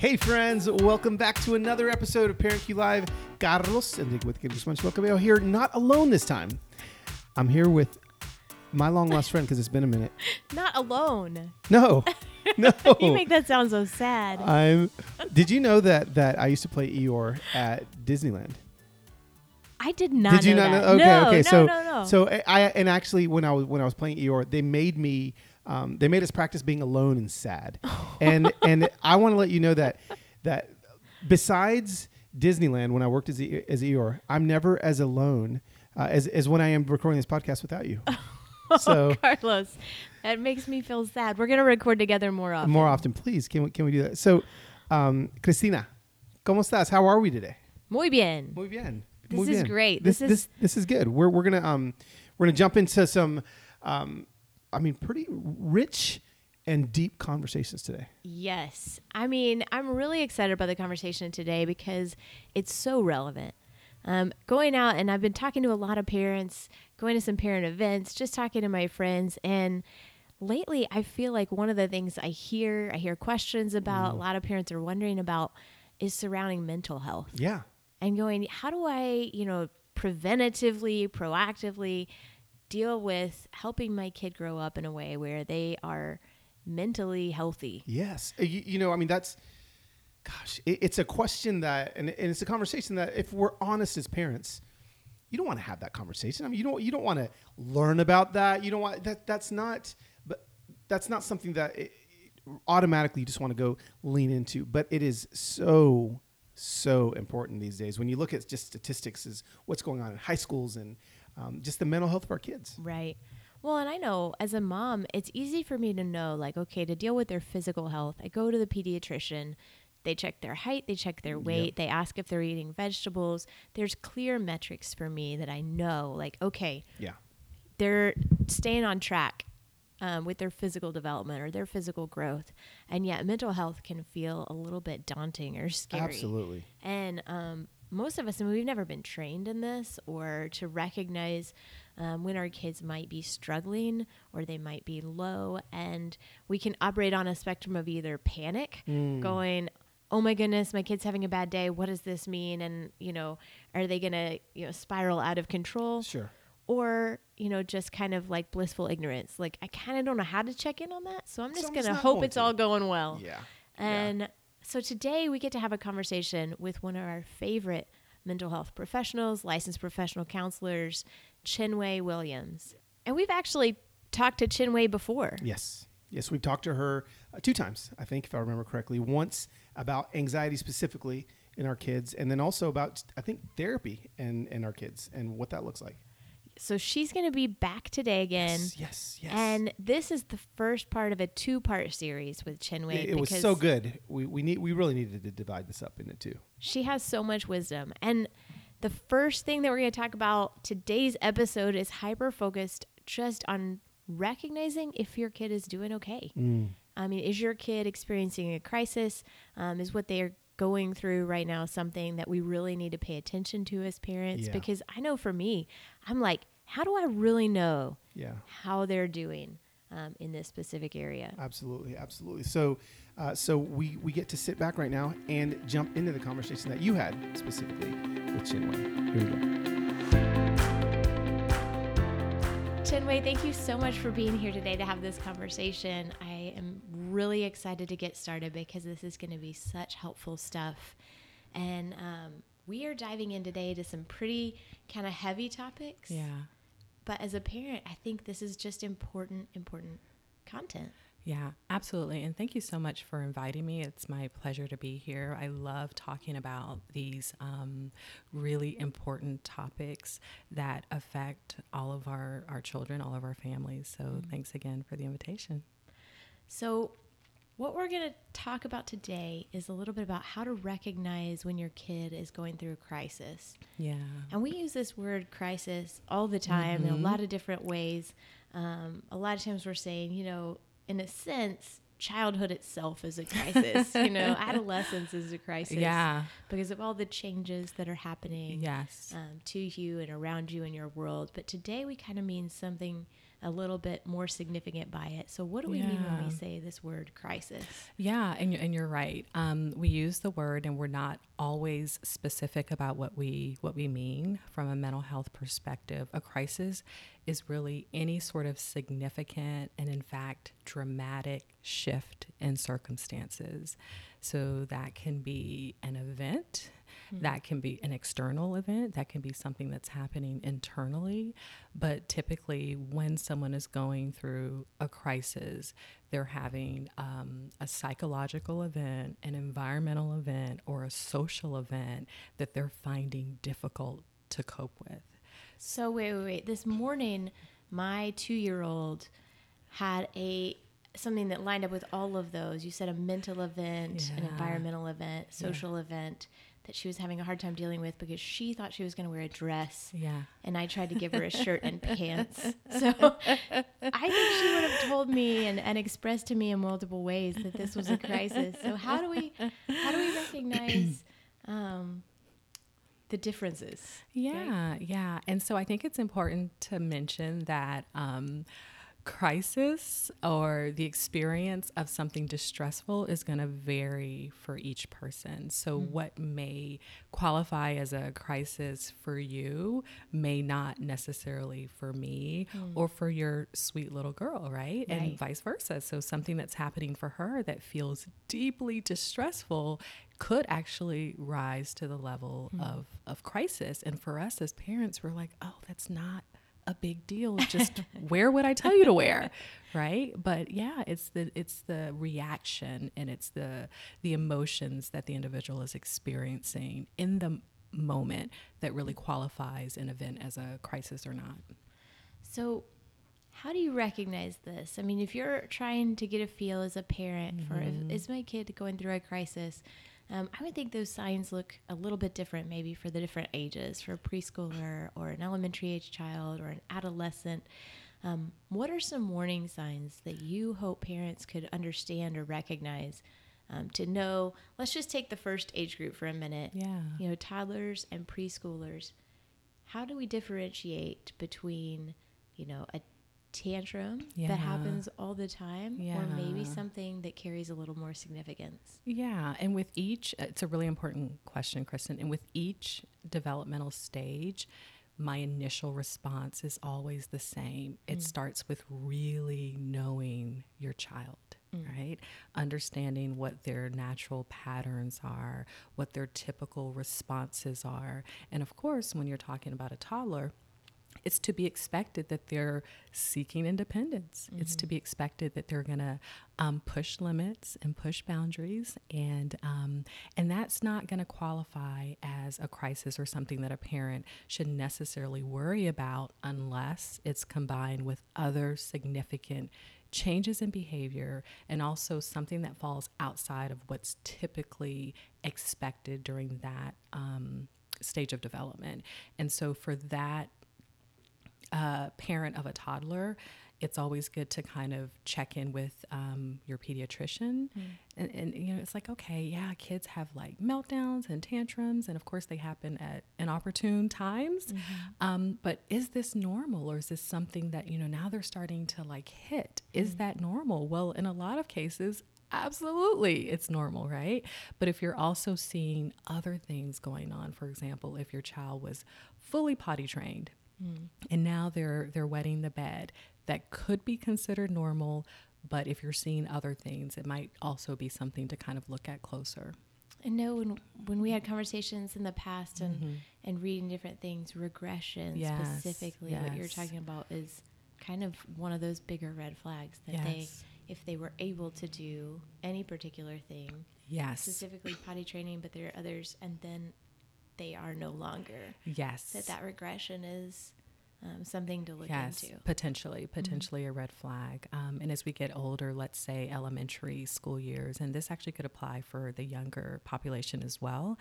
Hey friends, welcome back to another episode of Parent Cue Live. Carlos and with Guzman Cabello here, not alone this time. I'm here with my long lost friend because it's been a minute. Not alone. No, no. You make that sound so sad. I'm. Did you know that that I used to play Eeyore at Disneyland? I did not. Did you know not that. know? Okay, no, okay. No, so, no, no. so I- I and actually when I was when I was playing Eeyore, they made me. Um, they made us practice being alone and sad, and and I want to let you know that that besides Disneyland, when I worked as E- as Eeyore, I'm never as alone uh, as as when I am recording this podcast without you. So Carlos, that makes me feel sad. We're gonna record together more often. more often, please, can we can we do that? So, um, Cristina, cómo estás? How are we today? Muy bien. Muy bien. This Muy is bien. great. This, This this is- this is good. We're we're gonna um we're gonna jump into some um I mean pretty rich and deep conversations today. Yes. I mean, I'm really excited about the conversation today because it's so relevant. Um, going out, and I've been talking to a lot of parents, going to some parent events, just talking to my friends. And lately, I feel like one of the things I hear, I hear questions about, a lot of parents are wondering about, is surrounding mental health. Yeah. and going, how do I, you know, preventatively, proactively deal with helping my kid grow up in a way where they are mentally healthy? Yes. Uh, You, you know, I mean that's gosh, it, it's a question that and, and it's a conversation that if we're honest as parents, you don't want to have that conversation. I mean, you don't you don't want to learn about that. You don't want that that's not but that's not something that it, automatically you just want to go lean into, but it is so so important these days when you look at just statistics is what's going on in high schools and um, just the mental health of our kids Right. Well, and I know as a mom, it's easy for me to know, like, okay, to deal with their physical health, I go to the pediatrician. They check their height, they check their weight, they ask if they're eating vegetables. There's clear metrics for me that I know, like, okay, yeah they're staying on track um, with their physical development or their physical growth. And yet, mental health can feel a little bit daunting or scary. absolutely And um, most of us, I mean, we've never been trained in this or to recognize um, when our kids might be struggling or they might be low. And we can operate on a spectrum of either panic, going, oh my goodness, my kid's having a bad day. What does this mean? And, you know, are they going to, you know, spiral out of control? sure or you know just kind of like blissful ignorance like i kind of don't know how to check in on that so i'm just gonna hope going it's to. all going well yeah and so today we get to have a conversation with one of our favorite mental health professionals licensed professional counselors chinwei williams and we've actually talked to chinwei before Yes. Yes, we've talked to her uh, two times, I think, if I remember correctly. Once about anxiety specifically in our kids, and then also about, I think, therapy and in our kids and what that looks like. So she's going to be back today again yes, yes, yes. and this is the first part of a two-part series with chinwei it, it was so good. We, we need we really needed to divide this up into two. She has so much wisdom. And the first thing that we're going to talk about today's episode is hyper focused just on recognizing if your kid is doing okay. I mean, is your kid experiencing a crisis? Um, is what they are going through right now something that we really need to pay attention to as parents? Yeah. Because I know for me, I'm like, how do I really know Yeah. how they're doing um, in this specific area? Absolutely, absolutely. So, uh, so we we get to sit back right now and jump into the conversation that you had specifically with Chinwei. Here we go. Chinwei, thank you so much for being here today to have this conversation. I am really excited to get started because this is going to be such helpful stuff. And um, we are diving in today to some pretty kind of heavy topics. Yeah. But as a parent, I think this is just important, important content. Yeah, absolutely. And thank you so much for inviting me. It's my pleasure to be here. I love talking about these um, really important topics that affect all of our, our children, all of our families. So thanks again for the invitation. So, what we're going to talk about today is a little bit about how to recognize when your kid is going through a crisis. Yeah. And we use this word crisis all the time in a lot of different ways. Um, a lot of times we're saying, you know, in a sense, childhood itself is a crisis. you know, adolescence is a crisis. Yeah. Because of all the changes that are happening Yes. um, to you and around you in your world. But today we kind of mean something a little bit more significant by it. So, what do we mean when we say this word crisis? Yeah, and you're, and you're right. Um, we use the word, and we're not always specific about what we what we mean from a mental health perspective. A crisis is really any sort of significant and, in fact, dramatic shift in circumstances. So that can be an event. That can be an external event. That can be something that's happening internally. But typically, when someone is going through a crisis, they're having um, a psychological event, an environmental event, or a social event that they're finding difficult to cope with. So wait, wait, wait. This morning, my two-year-old had a something that lined up with all of those. You said a mental event, an environmental event, social event that she was having a hard time dealing with because she thought she was going to wear a dress, Yeah. and I tried to give her a shirt and pants. So I think she would have told me and, and expressed to me in multiple ways that this was a crisis. So how do we how do we recognize um, the differences? Yeah, yeah. And so I think it's important to mention that um, crisis or the experience of something distressful is going to vary for each person. So, hmm. what may qualify as a crisis for you may not necessarily for me hmm. or for your sweet little girl, right? And vice versa. So, something that's happening for her that feels deeply distressful could actually rise to the level hmm. of, of crisis. And for us as parents, we're like, oh, that's not a big deal. Just wear what I tell you to wear, right? But yeah, it's the it's the reaction and it's the the emotions that the individual is experiencing in the moment that really qualifies an event as a crisis or not. So, how do you recognize this? I mean, if you're trying to get a feel as a parent for if, mm-hmm. is my kid going through a crisis, um, I would think those signs look a little bit different, maybe for the different ages, for a preschooler or an elementary age child or an adolescent. Um, what are some warning signs that you hope parents could understand or recognize um, to know? Let's just take the first age group for a minute. Yeah. You know, toddlers and preschoolers. How do we differentiate between, you know, a tantrum Yeah. that happens all the time or maybe something that carries a little more significance? Yeah, and with each, uh, it's a really important question, Kristen. And with each developmental stage, my initial response is always the same. It mm. starts with really knowing your child, mm. right? Understanding what their natural patterns are, what their typical responses are. And of course, when you're talking about a toddler, it's to be expected that they're seeking independence. It's to be expected that they're going to um, push limits and push boundaries, and um, and that's not going to qualify as a crisis or something that a parent should necessarily worry about unless it's combined with other significant changes in behavior and also something that falls outside of what's typically expected during that um, stage of development. And so for that uh, parent of a toddler, it's always good to kind of check in with um, your pediatrician. And, and, you know, it's like, okay, yeah, kids have like meltdowns and tantrums. And of course, they happen at inopportune times. Um, but is this normal or is this something that, you know, now they're starting to like hit? Is that normal? Well, in a lot of cases, Absolutely, it's normal, right? But if you're also seeing other things going on, for example, if your child was fully potty trained Mm. and now they're they're wetting the bed, that could be considered normal. But if you're seeing other things, it might also be something to kind of look at closer. I know when when we had conversations in the past and mm-hmm. and reading different things, regression Yes, specifically, what you're talking about is kind of one of those bigger red flags that they, if they were able to do any particular thing, Yes. specifically potty training, but there are others, and then they are no longer. Yes. That that regression is um, something to look yes, into. potentially, potentially a red flag. Um, and as we get older, let's say elementary school years, and this actually could apply for the younger population as well.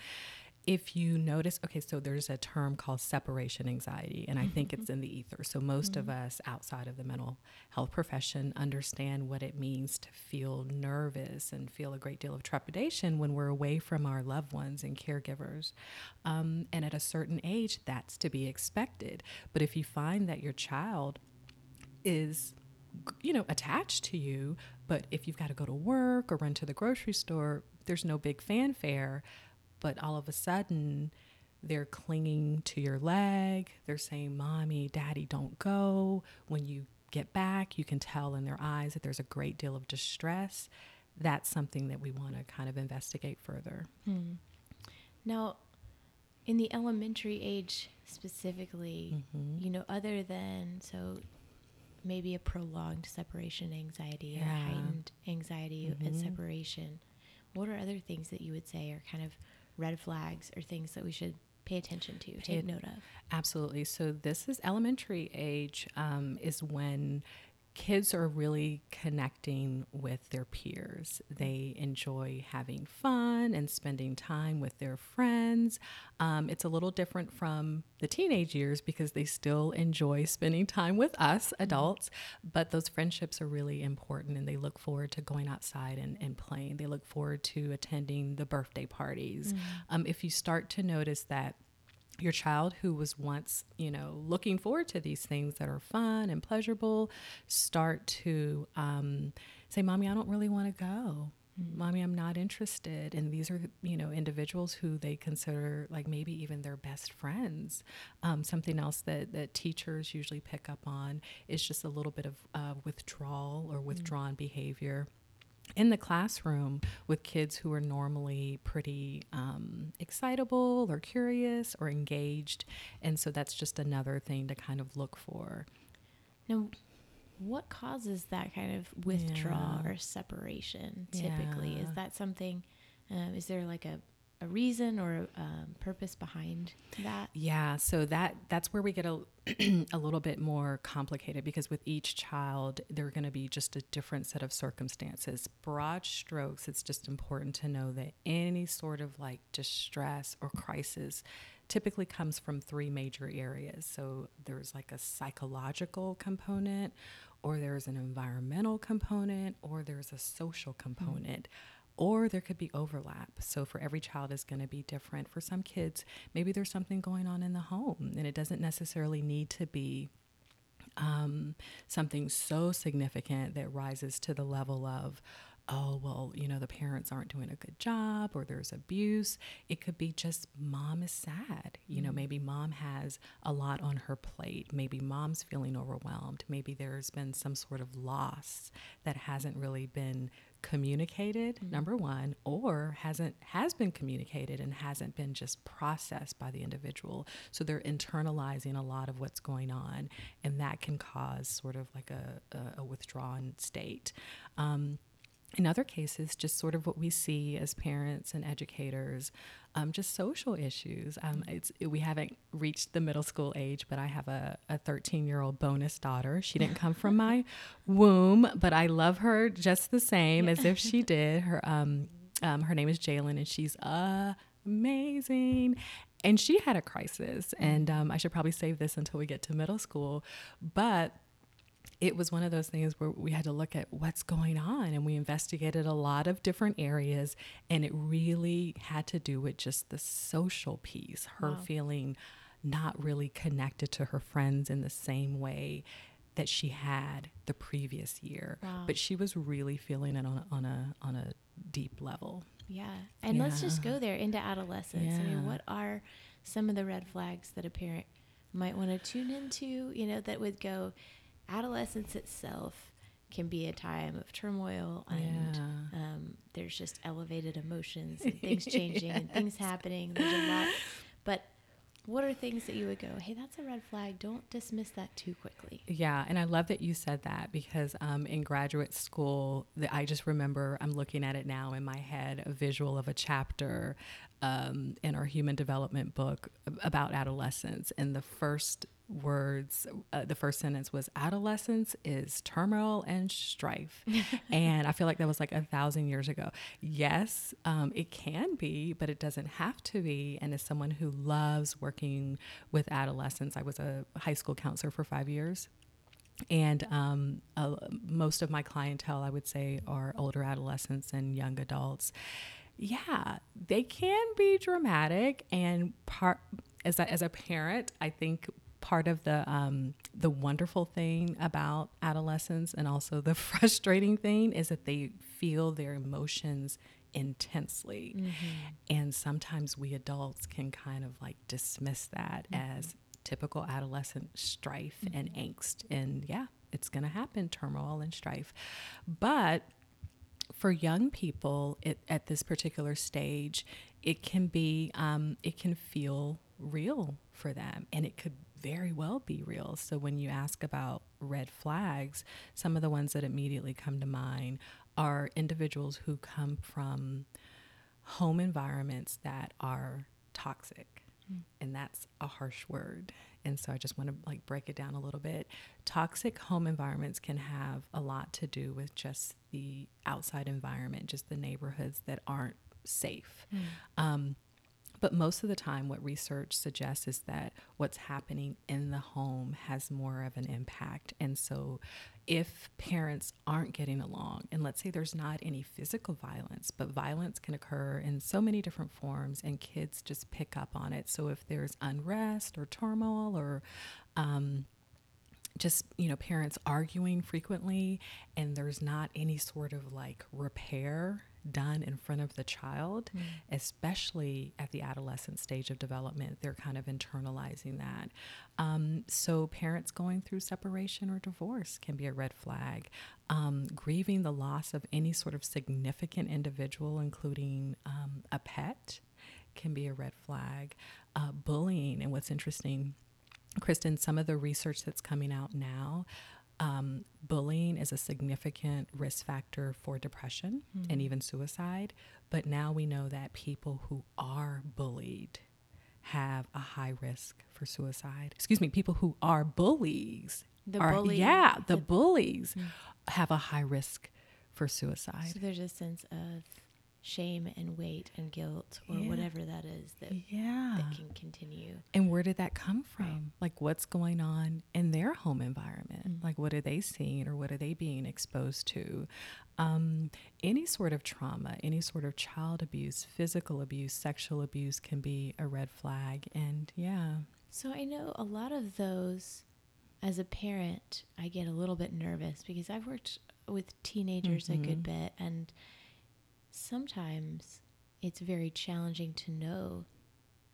If you notice, okay, so there's a term called separation anxiety, and I think it's in the ether. So most of us outside of the mental health profession understand what it means to feel nervous and feel a great deal of trepidation when we're away from our loved ones and caregivers. Um, and at a certain age, that's to be expected. But if you find that your child is you know attached to you but if you've got to go to work or run to the grocery store there's no big fanfare but all of a sudden they're clinging to your leg they're saying mommy daddy don't go when you get back you can tell in their eyes that there's a great deal of distress that's something that we want to kind of investigate further Hmm. Now, in the elementary age specifically, Mhm. you know, other than so maybe a prolonged separation anxiety or heightened anxiety at Mhm. separation, what are other things that you would say are kind of red flags or things that we should pay attention to, Pay take note of? Absolutely. So this is elementary age um, is when kids are really connecting with their peers. They enjoy having fun and spending time with their friends. Um, it's a little different from the teenage years because they still enjoy spending time with us adults, but those friendships are really important and they look forward to going outside and, and playing. They look forward to attending the birthday parties. Um, if you start to notice that your child who was once, you know, looking forward to these things that are fun and pleasurable start to um, say, Mommy, I don't really want to go. Mommy, I'm not interested. And these are, you know, individuals who they consider like maybe even their best friends. Um, something else that, that teachers usually pick up on is just a little bit of uh, withdrawal or withdrawn behavior in the classroom with kids who are normally pretty um, excitable or curious or engaged. And so that's just another thing to kind of look for. Now, what causes that kind of withdrawal Yeah. or separation typically? Yeah. Is that something, um, is there like a, a reason or a um, purpose behind that? Yeah, so that that's where we get a a little bit more complicated because with each child they're going to be just a different set of circumstances. Broad strokes, it's just important to know that any sort of like distress or crisis typically comes from three major areas. So there's like a psychological component or there's an environmental component or there's a social component or there could be overlap. So for every child is going to be different. For some kids, maybe there's something going on in the home, and it doesn't necessarily need to be um, something so significant that rises to the level of, oh, well, you know, the parents aren't doing a good job or there's abuse. It could be just mom is sad. You know, maybe mom has a lot on her plate. Maybe mom's feeling overwhelmed. Maybe there's been some sort of loss that hasn't really been communicated number one or hasn't has been communicated and hasn't been just processed by the individual. So they're internalizing a lot of what's going on and that can cause sort of like a, a, a withdrawn state. Um, in other cases, just sort of what we see as parents and educators, um, just social issues. Um, it's we haven't reached the middle school age, but I have a 13 year old bonus daughter. She didn't come from my womb, but I love her just the same as if she did. Her um, um, her name is Jalen, and she's amazing. And she had a crisis, and um, I should probably save this until we get to middle school, but it was one of those things where we had to look at what's going on and we investigated a lot of different areas and it really had to do with just the social piece her Wow. feeling not really connected to her friends in the same way that she had the previous year Wow. but she was really feeling it on a, on a on a deep level Yeah. And let's just go there into adolescence. I mean, what are some of the red flags that a parent might want to tune into, you know, that would go adolescence itself can be a time of turmoil and Yeah. um, there's just elevated emotions and things changing and things happening. There's a lot. But what are things that you would go, hey, that's a red flag. Don't dismiss that too quickly. Yeah, and I love that you said that because um, in graduate school, the, I just remember I'm looking at it now in my head, a visual of a chapter um, in our human development book about adolescence, and the first words, uh, the first sentence was adolescence is turmoil and strife. and I feel like that was like a thousand years ago. Yes, um, it can be, but it doesn't have to be. And as someone who loves working with adolescents, I was a high school counselor for five years. And um, uh, most of my clientele, I would say, are older adolescents and young adults. Yeah, they can be dramatic. And part as a, as a parent, I think part of the um, the wonderful thing about adolescence and also the frustrating thing is that they feel their emotions intensely mm-hmm. and sometimes we adults can kind of like dismiss that mm-hmm. as typical adolescent strife mm-hmm. and angst and yeah it's going to happen turmoil and strife but for young people it, at this particular stage it can be um, it can feel real for them and it could very well be real. So when you ask about red flags, some of the ones that immediately come to mind are individuals who come from home environments that are toxic. Mm. And that's a harsh word. And so I just want to like break it down a little bit. Toxic home environments can have a lot to do with just the outside environment, just the neighborhoods that aren't safe. Mm. Um, but most of the time, what research suggests is that what's happening in the home has more of an impact. And so, if parents aren't getting along, and let's say there's not any physical violence, but violence can occur in so many different forms, and kids just pick up on it. So, if there's unrest or turmoil or um, just you know parents arguing frequently and there's not any sort of like repair done in front of the child, mm. especially at the adolescent stage of development. They're kind of internalizing that. Um, so, parents going through separation or divorce can be a red flag. Um, grieving the loss of any sort of significant individual, including um, a pet, can be a red flag. Uh, bullying, and what's interesting. Kristen, some of the research that's coming out now um, bullying is a significant risk factor for depression mm-hmm. and even suicide. But now we know that people who are bullied have a high risk for suicide. Excuse me, people who are bullies. The are, bully. Yeah, the, the bullies mm-hmm. have a high risk for suicide. So there's a sense of shame and weight and guilt or yeah. whatever that is that yeah that can continue and where did that come from right. like what's going on in their home environment mm-hmm. like what are they seeing or what are they being exposed to um, any sort of trauma any sort of child abuse physical abuse sexual abuse can be a red flag and yeah so i know a lot of those as a parent i get a little bit nervous because i've worked with teenagers mm-hmm. a good mm-hmm. bit and sometimes it's very challenging to know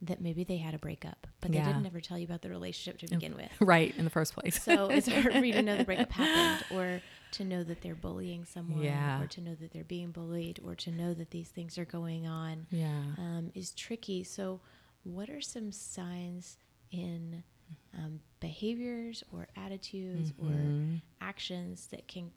that maybe they had a breakup, but yeah. they didn't ever tell you about the relationship to begin with. Right, in the first place. so it's hard for you to know the breakup happened or to know that they're bullying someone yeah. or to know that they're being bullied or to know that these things are going on yeah. um, is tricky. So, what are some signs in um, behaviors or attitudes mm-hmm. or actions that can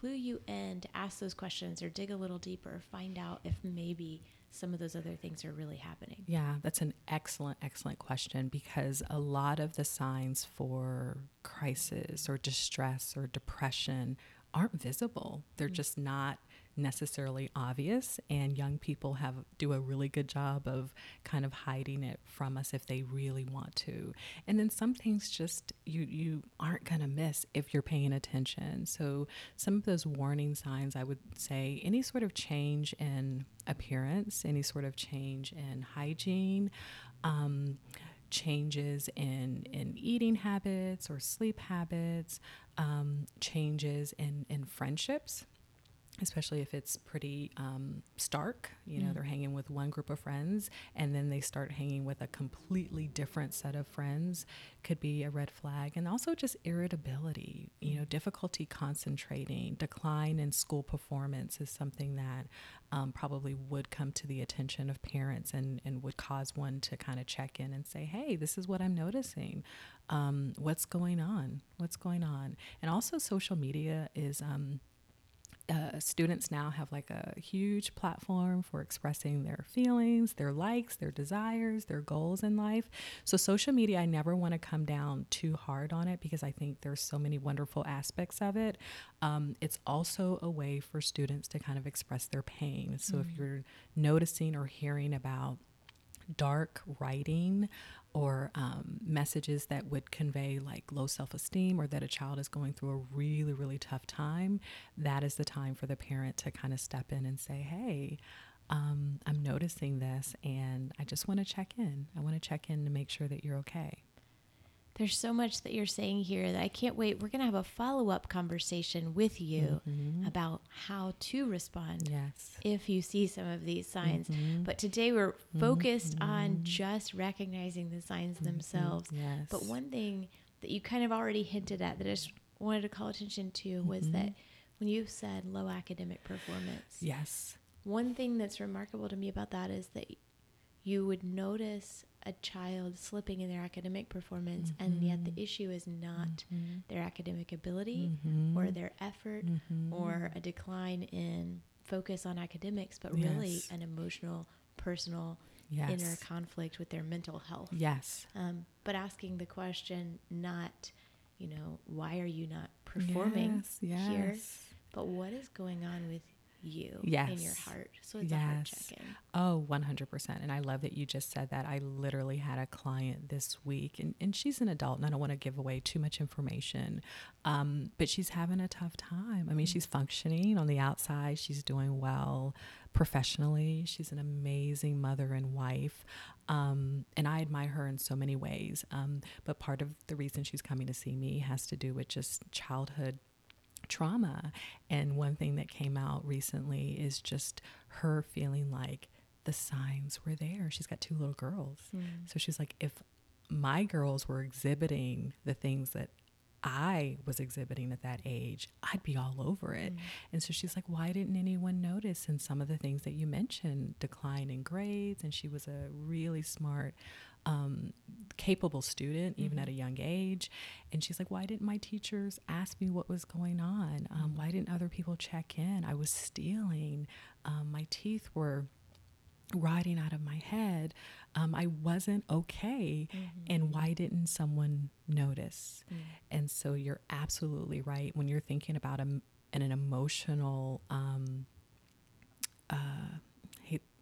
clue you in to ask those questions or dig a little deeper, find out if maybe some of those other things are really happening? Yeah, that's an excellent, excellent question because a lot of the signs for crisis or distress or depression aren't visible. They're mm-hmm. just not necessarily obvious and young people have do a really good job of kind of hiding it from us if they really want to. And then some things just you you aren't going to miss if you're paying attention. So some of those warning signs i would say any sort of change in appearance any sort of change in hygiene um, changes in, in eating habits or sleep habits, um, changes in, in friendships especially if it's pretty um, stark. You know, mm. they're hanging with one group of friends and then they start hanging with a completely different set of friends, could be a red flag. And also just irritability, you know, difficulty concentrating, decline in school performance is something that um, probably would come to the attention of parents and, and would cause one to kind of check in and say, hey, this is what I'm noticing. Um, what's going on? What's going on? And also, social media is. Uh, students now have like a huge platform for expressing their feelings, their likes, their desires, their goals in life. So, social media, I never want to come down too hard on it because I think there's so many wonderful aspects of it. Um, it's also a way for students to kind of express their pain. So, mm-hmm. if you're noticing or hearing about dark writing or um, messages that would convey like low self esteem or that a child is going through a really, really tough time, that is the time for the parent to kind of step in and say, hey, um, I'm noticing this and I just want to check in. I want to check in to make sure that you're okay. There's so much that you're saying here that I can't wait. We're going to have a follow up conversation with you Mhm. about how to respond Yes. if you see some of these signs. Mhm. But today we're focused on just recognizing the signs themselves. Yes. But one thing that you kind of already hinted at that I just wanted to call attention to was that when you said low academic performance, Yes. one thing that's remarkable to me about that is that you would notice a child slipping in their academic performance, and yet the mm-hmm. issue is not mm-hmm. their academic ability mm-hmm. or their effort or a decline in focus on academics, but really an emotional, personal, Yes. inner conflict with their mental health. Yes. Um, but asking the question, not, you know, why are you not performing Yes. here, but what is going on with you in your heart? So it's a heart check in. Oh, 100%. And I love that you just said that. I literally had a client this week, and, and she's an adult, and I don't want to give away too much information, um, but she's having a tough time. I mean, she's functioning on the outside, she's doing well professionally, she's an amazing mother and wife. Um, and I admire her in so many ways. Um, but part of the reason she's coming to see me has to do with just childhood trauma. And one thing that came out recently is just her feeling like the signs were there. She's got two little girls. Hmm. So she's like, if my girls were exhibiting the things that I was exhibiting at that age, I'd be all over it. Hmm. And so she's like, why didn't anyone notice? And some of the things that you mentioned, decline in grades, and she was a really smart, um, capable student, even at a young age. And she's like, why didn't my teachers ask me what was going on? Um, why didn't other people check in? I was stealing. Um, my teeth were riding out of my head. Um, I wasn't okay. And why didn't someone notice? And so you're absolutely right. When you're thinking about a, an, an emotional, um, uh,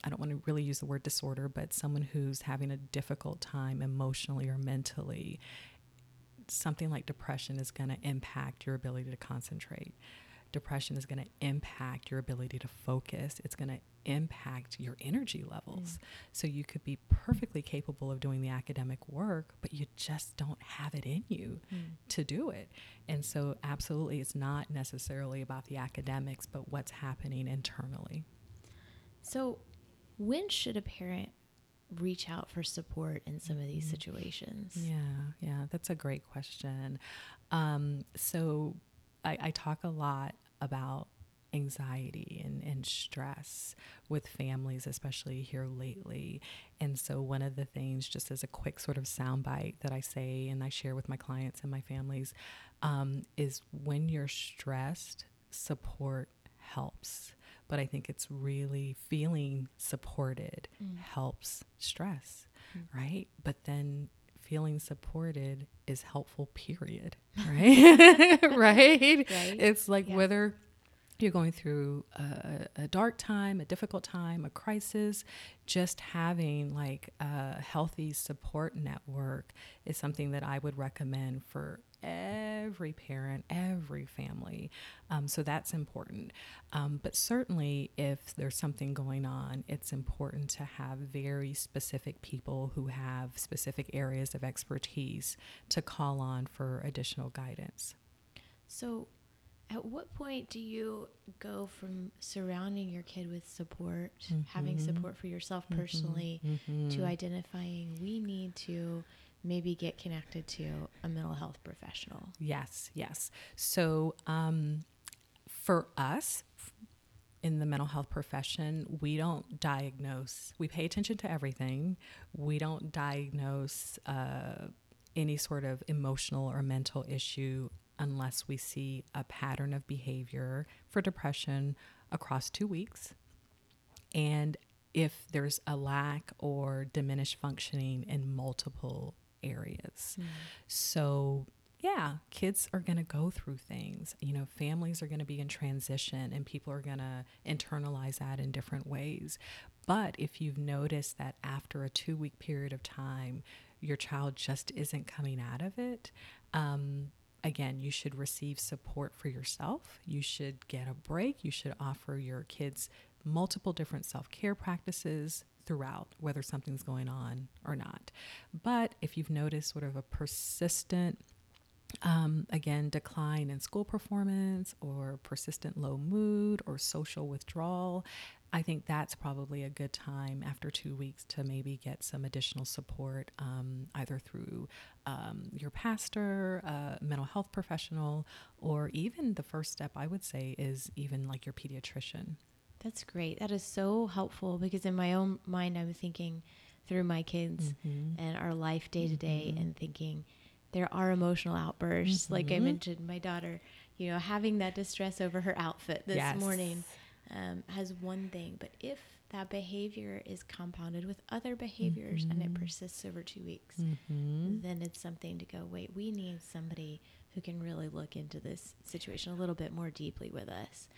I don't want to really use the word disorder, but someone who's having a difficult time emotionally or mentally, something like depression is going to impact your ability to concentrate. Depression is going to impact your ability to focus. It's going to impact your energy levels. So you could be perfectly capable of doing the academic work, but you just don't have it in you mm. to do it. And so, absolutely, it's not necessarily about the academics, but what's happening internally. So, when should a parent reach out for support in some of these situations? Yeah, yeah, that's a great question. Um, so I, I talk a lot about anxiety and, and stress with families, especially here lately. And so, one of the things, just as a quick sort of soundbite that I say and I share with my clients and my families, um, is when you're stressed, support helps. But I think it's really feeling supported mm. helps stress, mm. right? But then feeling supported is helpful, period. Right? right? Right. It's like Yeah. whether you're going through a, a dark time, a difficult time, a crisis, just having like a healthy support network is something that I would recommend for every parent, every family. Um, so that's important. Um, but certainly, if there's something going on, it's important to have very specific people who have specific areas of expertise to call on for additional guidance. So, at what point do you go from surrounding your kid with support, having support for yourself personally, to identifying we need to maybe get connected to a mental health professional? Yes, yes. So, um, for us in the mental health profession, we don't diagnose. We pay attention to everything. We don't diagnose uh, any sort of emotional or mental issue unless we see a pattern of behavior for depression across two weeks. And if there's a lack or diminished functioning in multiple areas. So, yeah, kids are going to go through things. You know, families are going to be in transition and people are going to internalize that in different ways. But if you've noticed that after a two week period of time, your child just isn't coming out of it, um, again, you should receive support for yourself. You should get a break. You should offer your kids multiple different self care practices throughout, whether something's going on or not. But if you've noticed sort of a persistent um, again, decline in school performance or persistent low mood or social withdrawal, I think that's probably a good time after two weeks to maybe get some additional support, um, either through um, your pastor, a mental health professional, or even the first step I would say is even like your pediatrician. That's great. That is so helpful because in my own mind, I'm thinking through my kids mm-hmm. and our life day to day and thinking there are emotional outbursts. Mm-hmm. Like I mm-hmm. mentioned, my daughter, you know, having that distress over her outfit this yes. morning um, has one thing, but if that behavior is compounded with other behaviors mm-hmm. and it mm-hmm. persists over two weeks, mm-hmm. then it's something to go, wait, we need somebody who can really look into this situation a little bit more deeply with us.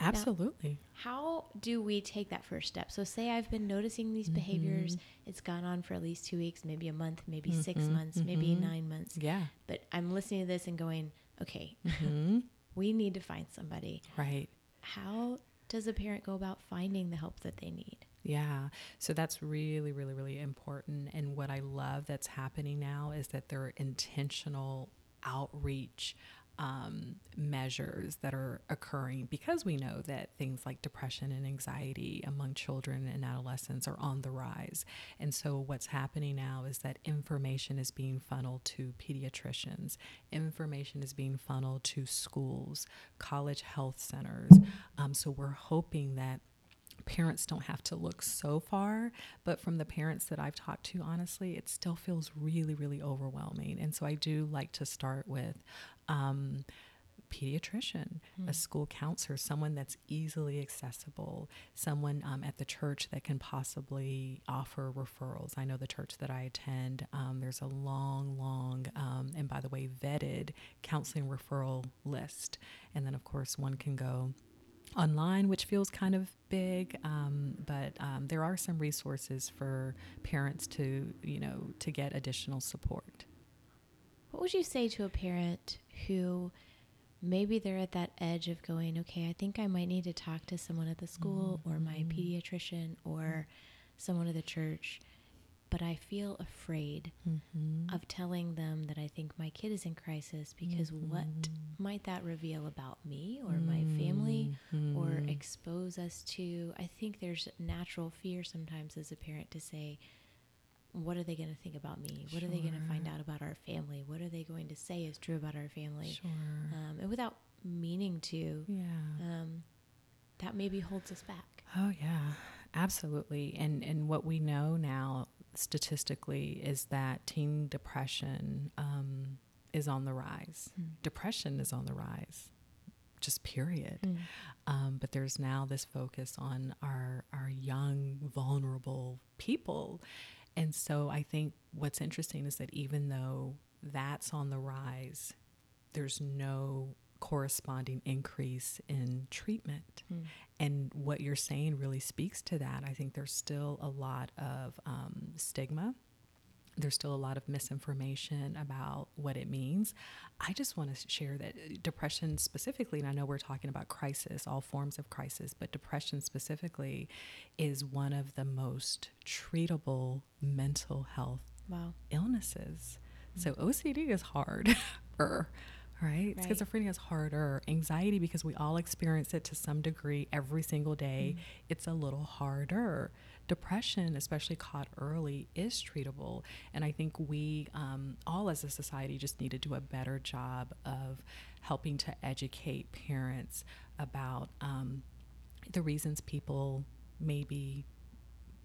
Absolutely. Now, how do we take that first step? So, say I've been noticing these mm-hmm. behaviors, it's gone on for at least two weeks, maybe a month, maybe mm-hmm. six months, maybe mm-hmm. nine months. Yeah. But I'm listening to this and going, okay, we need to find somebody. Right. How does a parent go about finding the help that they need? Yeah. So that's really, really, really important. And what I love that's happening now is that there are intentional outreach um, measures that are occurring because we know that things like depression and anxiety among children and adolescents are on the rise. And so, what's happening now is that information is being funneled to pediatricians, information is being funneled to schools, college health centers. Um, so, we're hoping that parents don't have to look so far, but from the parents that I've talked to, honestly, it still feels really, really overwhelming. And so I do like to start with um, pediatrician, mm. a school counselor, someone that's easily accessible, someone um, at the church that can possibly offer referrals. I know the church that I attend, um, there's a long, long, um, and by the way, vetted counseling referral list. And then, of course, one can go online, which feels kind of big, um, but um, there are some resources for parents to, you know, to get additional support. What would you say to a parent who maybe they're at that edge of going, okay, I think I might need to talk to someone at the school mm-hmm. or my mm-hmm. pediatrician or someone at the church but I feel afraid mm-hmm. of telling them that I think my kid is in crisis because mm-hmm. what might that reveal about me or my family or mm-hmm. expose us to? I think there's natural fear sometimes as a parent to say, what are they going to think about me? What sure. are they going to find out about our family? What are they going to say is true about our family? Sure. Um, and without meaning to, yeah. Um, that maybe holds us back. Oh yeah, absolutely. And and what we know now statistically is that teen depression um, is on the rise. Mm. Depression is on the rise, just period. Mm. Um, but there's now this focus on our our young, vulnerable people, and so I think what's interesting is that even though that's on the rise, there's no corresponding increase in treatment. Mm. And what you're saying really speaks to that. I think there's still a lot of um, stigma. There's still a lot of misinformation about what it means. I just want to share that depression specifically, and I know we're talking about crisis, all forms of crisis, but depression specifically is one of the most treatable mental health wow. illnesses. Mm. So OCD is hard. right? right? Schizophrenia is harder. Anxiety, because we all experience it to some degree every single day, mm it's a little harder. Depression, especially caught early, is treatable. And I think we um, all as a society just need to do a better job of helping to educate parents about um, the reasons people maybe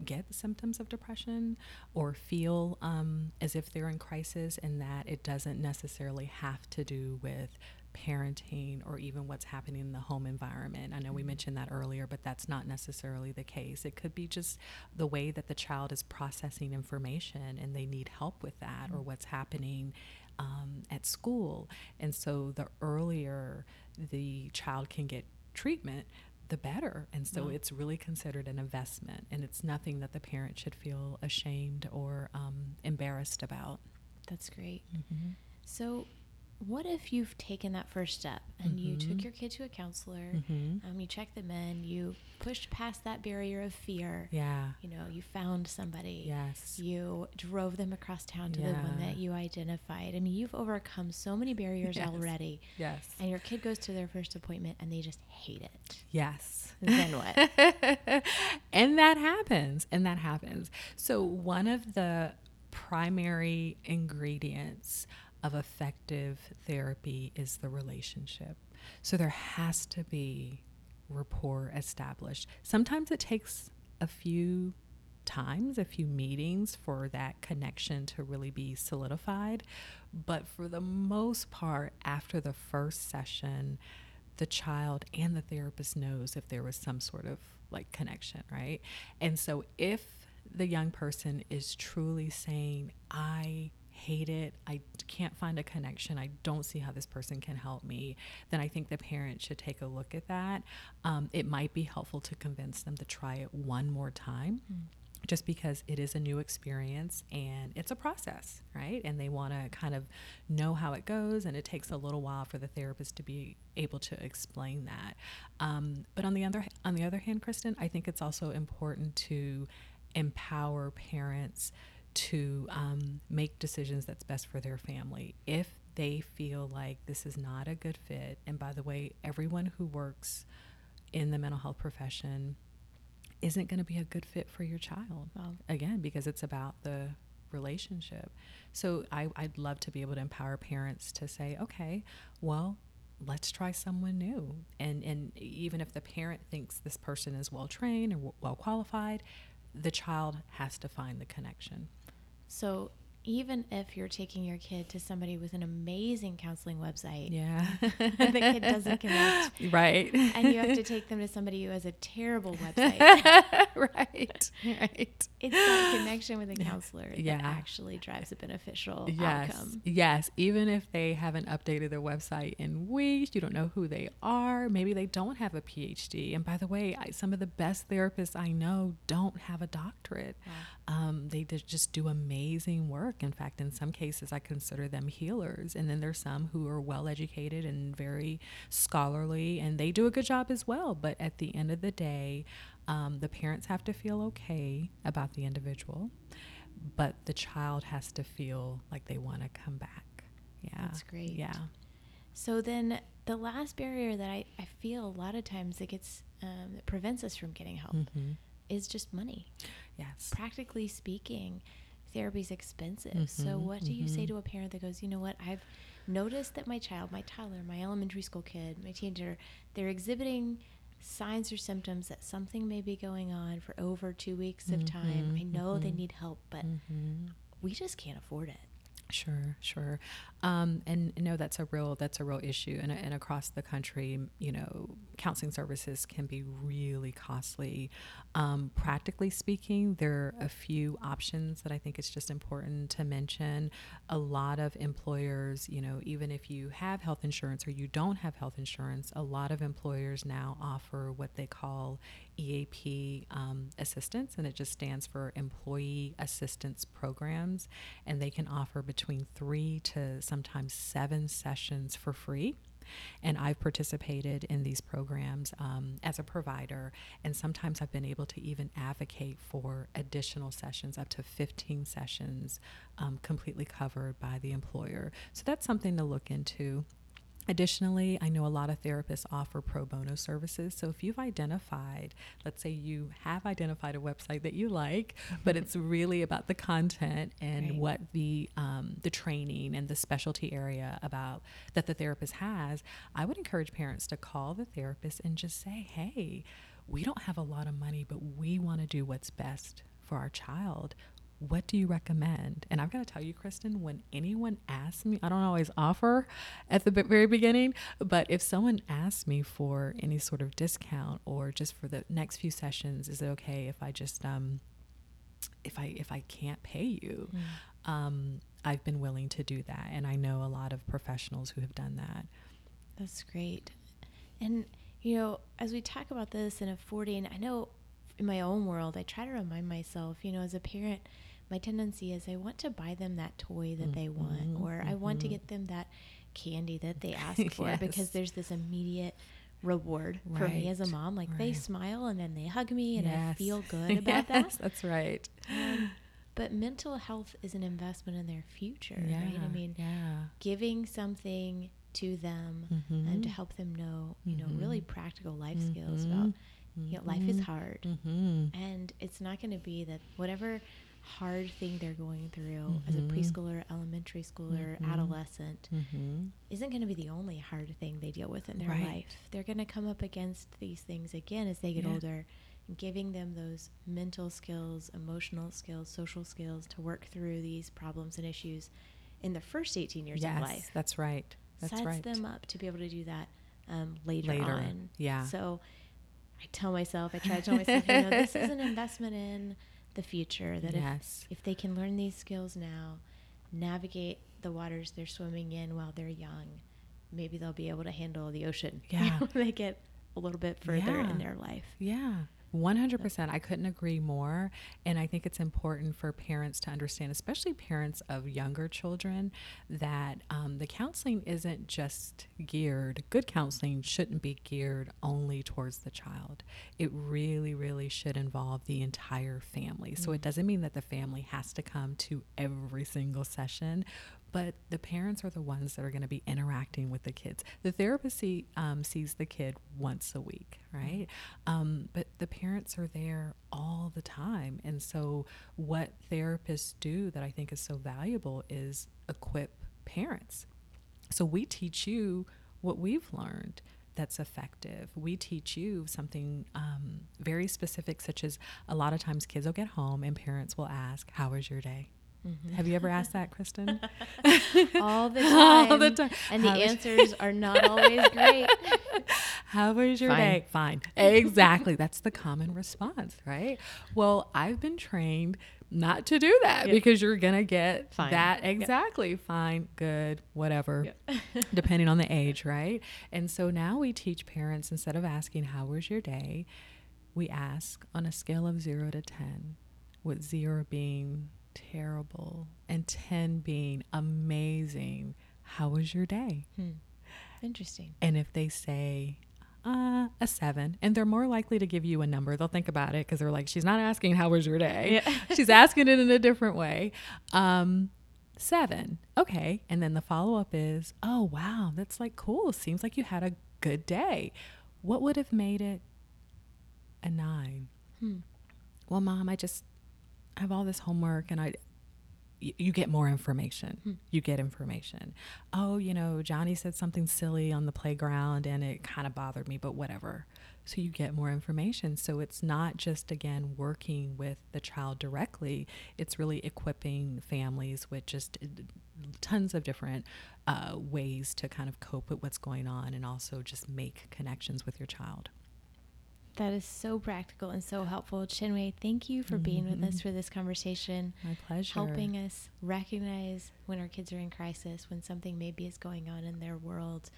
get symptoms of depression or feel um, as if they're in crisis, and that it doesn't necessarily have to do with parenting or even what's happening in the home environment. I know we mm-hmm. mentioned that earlier, but that's not necessarily the case. It could be just the way that the child is processing information and they need help with that or mm-hmm. what's happening um, at school. And so the earlier the child can get treatment, the better. And so wow. it's really considered an investment, and it's nothing that the parent should feel ashamed or um, embarrassed about. That's great. Mm-hmm. So, what if you've taken that first step and you Mm-hmm. took your kid to a counselor, um, you checked them in, you pushed past that barrier of fear, Yeah. you know, you found somebody, Yes. you drove them across town to the one that you identified. I mean, you've overcome so many barriers Yes. already. Yes. And your kid goes to their first appointment and they just hate it. Yes. Then what? and that happens. And that happens. So, one of the primary ingredients of effective therapy is the relationship. So, there has to be rapport established. Sometimes it takes a few times, a few meetings for that connection to really be solidified. But for the most part, after the first session, the child and the therapist knows if there was some sort of like connection, right? And so if the young person is truly saying, I hate it, I can't find a connection, I don't see how this person can help me, then I think the parent should take a look at that. Um, it might be helpful to convince them to try it one more time just because it is a new experience and it's a process, right? And they want to kind of know how it goes, and it takes a little while for the therapist to be able to explain that. Um, but on the other on the other hand, Kristen, I think it's also important to empower parents to um, make decisions that's best for their family if they feel like this is not a good fit. And by the way, everyone who works in the mental health profession isn't going to be a good fit for your child. Wow. Again, because it's about the relationship. So I, I'd love to be able to empower parents to say, okay, well, let's try someone new. And and even if the parent thinks this person is well trained and well qualified, the child has to find the connection. So even if you're taking your kid to somebody with an amazing counseling website, Yeah. And the kid doesn't connect, Right. and you have to take them to somebody who has a terrible website. right. Right. It's that connection with a counselor Yeah. that actually drives a beneficial Yes. outcome. Yes. Even if they haven't updated their website in weeks, you don't know who they are. Maybe they don't have a PhD. And by the way, I, some of the best therapists I know don't have a doctorate. Um, they just do amazing work. In fact, in some cases, I consider them healers. And then there's some who are well educated and very scholarly, and they do a good job as well. But at the end of the day, um, the parents have to feel okay about the individual but the child has to feel like they want to come back. Yeah. That's great. Yeah. So then the last barrier that I, I feel a lot of times that gets um, that prevents us from getting help hmm is just money. Yes. Practically speaking, therapy's expensive. So Mhm, what do you say mhm. to a parent that goes, you know what, I've noticed that my child, my toddler, my elementary school kid, my teenager, they're exhibiting signs or symptoms that something may be going on for over two weeks of time. I Mhm, know they mhm. need help, but we just can't afford it. Sure, sure. Um, and no, that's a real that's a real issue. And, and across the country, you know, counseling services can be really costly. Um, practically speaking, there are a few options that I think it's just important to mention. A lot of employers, you know, even if you have health insurance or you don't have health insurance, a lot of employers now offer what they call EAP um, assistance, and it just stands for Employee Assistance Programs. And they can offer between three to sometimes seven sessions for free. And I've participated in these programs um, as a provider, and sometimes I've been able to even advocate for additional sessions, up to 15 sessions, um, completely covered by the employer. So that's something to look into. Additionally, I know a lot of therapists offer pro bono services. So if you've identified, let's say you have identified a website that you like, but it's really about the content and Right. what the um, the training and the specialty area about that the therapist has, I would encourage parents to call the therapist and just say, "Hey, we don't have a lot of money, but we want to do what's best for our child." What do you recommend? And I've got to tell you, Kristen, when anyone asks me, I don't always offer at the very beginning, but if someone asks me for any sort of discount or just for the next few sessions, is it okay if I just um if I if I can't pay you? Um, I've been willing to do that, and I know a lot of professionals who have done that. That's great. And, you know, as we talk about this and affording, I know in my own world, I try to remind myself, you know, as a parent, my tendency is I want to buy them that toy that they want, or I want to mhm. get them that candy that they ask for Yes. because there's this immediate reward for me as a mom. Like they smile and then they hug me and I feel good about that. That's right. Um, but mental health is an investment in their future, Yeah. right? I mean, yeah. giving something to them Mm-hmm. and to help them know, you know, really practical life skills about, you know, life is hard. Mm-hmm. And it's not going to be that whatever hard thing they're going through as a preschooler, elementary schooler, adolescent Mm-hmm. isn't going to be the only hard thing they deal with in their Right. life. They're going to come up against these things again as they get Yeah. older giving them those mental skills, emotional skills, social skills to work through these problems and issues in the first 18 years Yes, of life that's right. That's sets right. them up to be able to do that um, later, Later, on. yeah. So I tell myself, I try to tell myself, you know, this is an investment in the future. That yes. if if they can learn these skills now, navigate the waters they're swimming in while they're young, maybe they'll be able to handle the ocean. you Yeah. know, when they get a little bit further Yeah. in their life. Yeah. 100%. I couldn't agree more. And I think it's important for parents to understand, especially parents of younger children, that um, the counseling isn't just geared, good counseling shouldn't be geared only towards the child. It really, really should involve the entire family. So it doesn't mean that the family has to come to every single session, but the parents are the ones that are going to be interacting with the kids. The therapist see, um, sees the kid once a week, right? Um, but the parents are there all the time. And so, what therapists do that I think is so valuable is equip parents. So, we teach you what we've learned that's effective. We teach you something um, very specific, such as a lot of times kids will get home and parents will ask, How was your day? Mm-hmm. Have you ever asked that, Kristen? All the time. All the time. And the How was- answers are not always great. How was your Fine. day? Fine. Exactly. That's the common response, right? Well, I've been trained not to do that Yeah. because you're going to get Fine. that Yeah. exactly fine, good, whatever, depending on the age, right? And so now we teach parents instead of asking, How was your day? we ask on a scale of zero to 10, with zero being terrible and 10 being amazing. How was your day? Interesting. And if they say uh, a seven, and they're more likely to give you a number, they'll think about it because they're like, she's not asking how was your day. Yeah. she's asking it in a different way. Um, seven, okay. And then the follow up is, oh wow, that's like cool. Seems like you had a good day. What would have made it a nine? Hmm. Well, mom, I just I have all this homework and I you get more information. You get information. Oh, you know, Johnny said something silly on the playground and it kind of bothered me, but whatever. So you get more information. So it's not just, again, working with the child directly, it's really equipping families with just uh, tons of different uh, ways to kind of cope with what's going on and also just make connections with your child. That is so practical and so helpful. Chinwei, thank you for being with us for this conversation, My pleasure. helping us recognize when our kids are in crisis, when something maybe is going on in their world,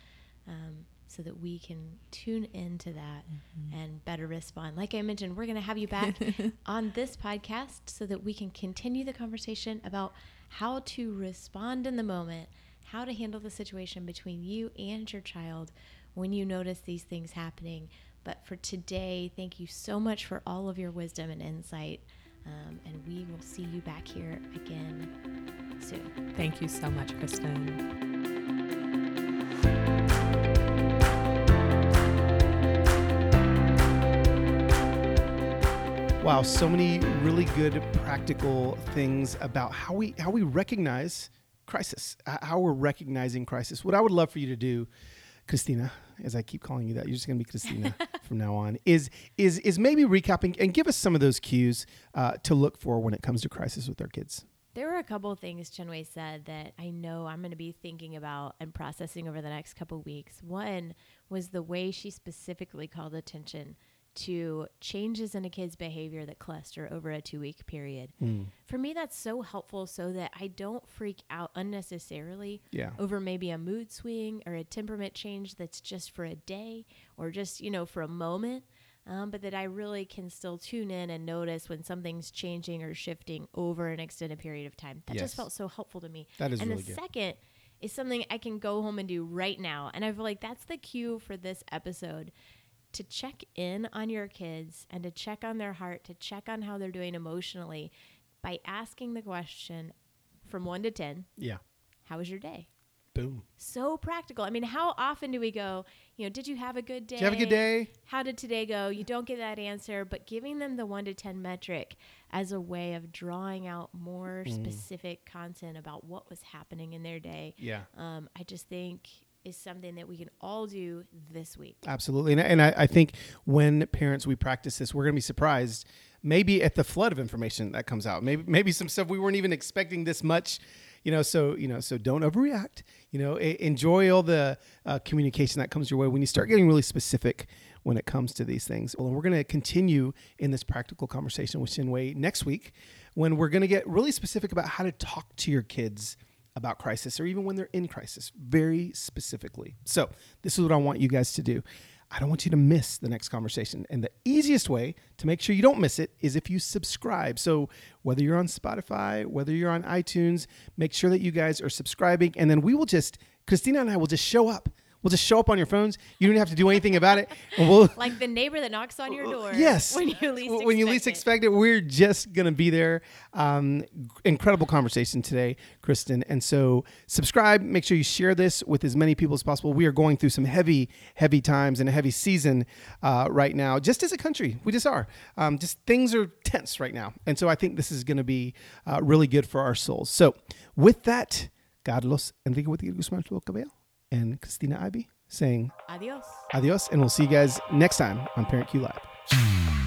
um, so that we can tune into that and better respond. Like I mentioned, we're going to have you back on this podcast so that we can continue the conversation about how to respond in the moment, how to handle the situation between you and your child when you notice these things happening. But for today, thank you so much for all of your wisdom and insight. Um, and we will see you back here again soon. Thank you so much, Kristen. Wow, so many really good practical things about how we how we recognize crisis, how we're recognizing crisis. What I would love for you to do, Christina, as I keep calling you that, you're just going to be Christina from now on, is is is maybe recapping and give us some of those cues uh, to look for when it comes to crisis with our kids. There were a couple of things Chinwei said that I know I'm going to be thinking about and processing over the next couple of weeks. One was the way she specifically called attention to changes in a kid's behavior that cluster over a two week period. For me, that's so helpful so that I don't freak out unnecessarily Yeah. over maybe a mood swing or a temperament change that's just for a day or just, you know, for a moment. Um, but that I really can still tune in and notice when something's changing or shifting over an extended period of time. That Yes. just felt so helpful to me. That is and really the good. second is something I can go home and do right now. And I feel like that's the cue for this episode to check in on your kids and to check on their heart, to check on how they're doing emotionally by asking the question from one to 10 Yeah. How was your day? Boom. So practical. I mean, how often do we go, you know, did you have a good day? Did you have a good day? How did today go? You don't get that answer, but giving them the one to 10 metric as a way of drawing out more Mm. specific content about what was happening in their day, Yeah. um, I just think is something that we can all do this week. Absolutely. And, and I, I think when parents, we practice this, we're going to be surprised maybe at the flood of information that comes out. Maybe, maybe some stuff we weren't even expecting this much. You know, so you know, so don't overreact. You know, enjoy all the uh, communication that comes your way when you start getting really specific when it comes to these things. Well, we're going to continue in this practical conversation with Chinwei next week, when we're going to get really specific about how to talk to your kids about crisis or even when they're in crisis, very specifically. So, this is what I want you guys to do. I don't want you to miss the next conversation. And the easiest way to make sure you don't miss it is if you subscribe. So, whether you're on Spotify, whether you're on iTunes, make sure that you guys are subscribing. And then we will just, Christina and I will just show up. We'll just show up on your phones. You don't have to do anything about it. And we'll, Like the neighbor that knocks on your door. Yes. When you least when you least expect expect it, we're just gonna be there. Um, incredible conversation today, Kristen. And so subscribe. Make sure you share this with as many people as possible. We are going through some heavy, heavy times and a heavy season uh, right now. Just as a country, we just are. Um, just things are tense right now, and so I think this is going to be uh, really good for our souls. So with that, Carlos Enrique Guzman Cabello and Christina Ivy saying Adios. adios, and we'll see you guys next time on Parent Cue Live.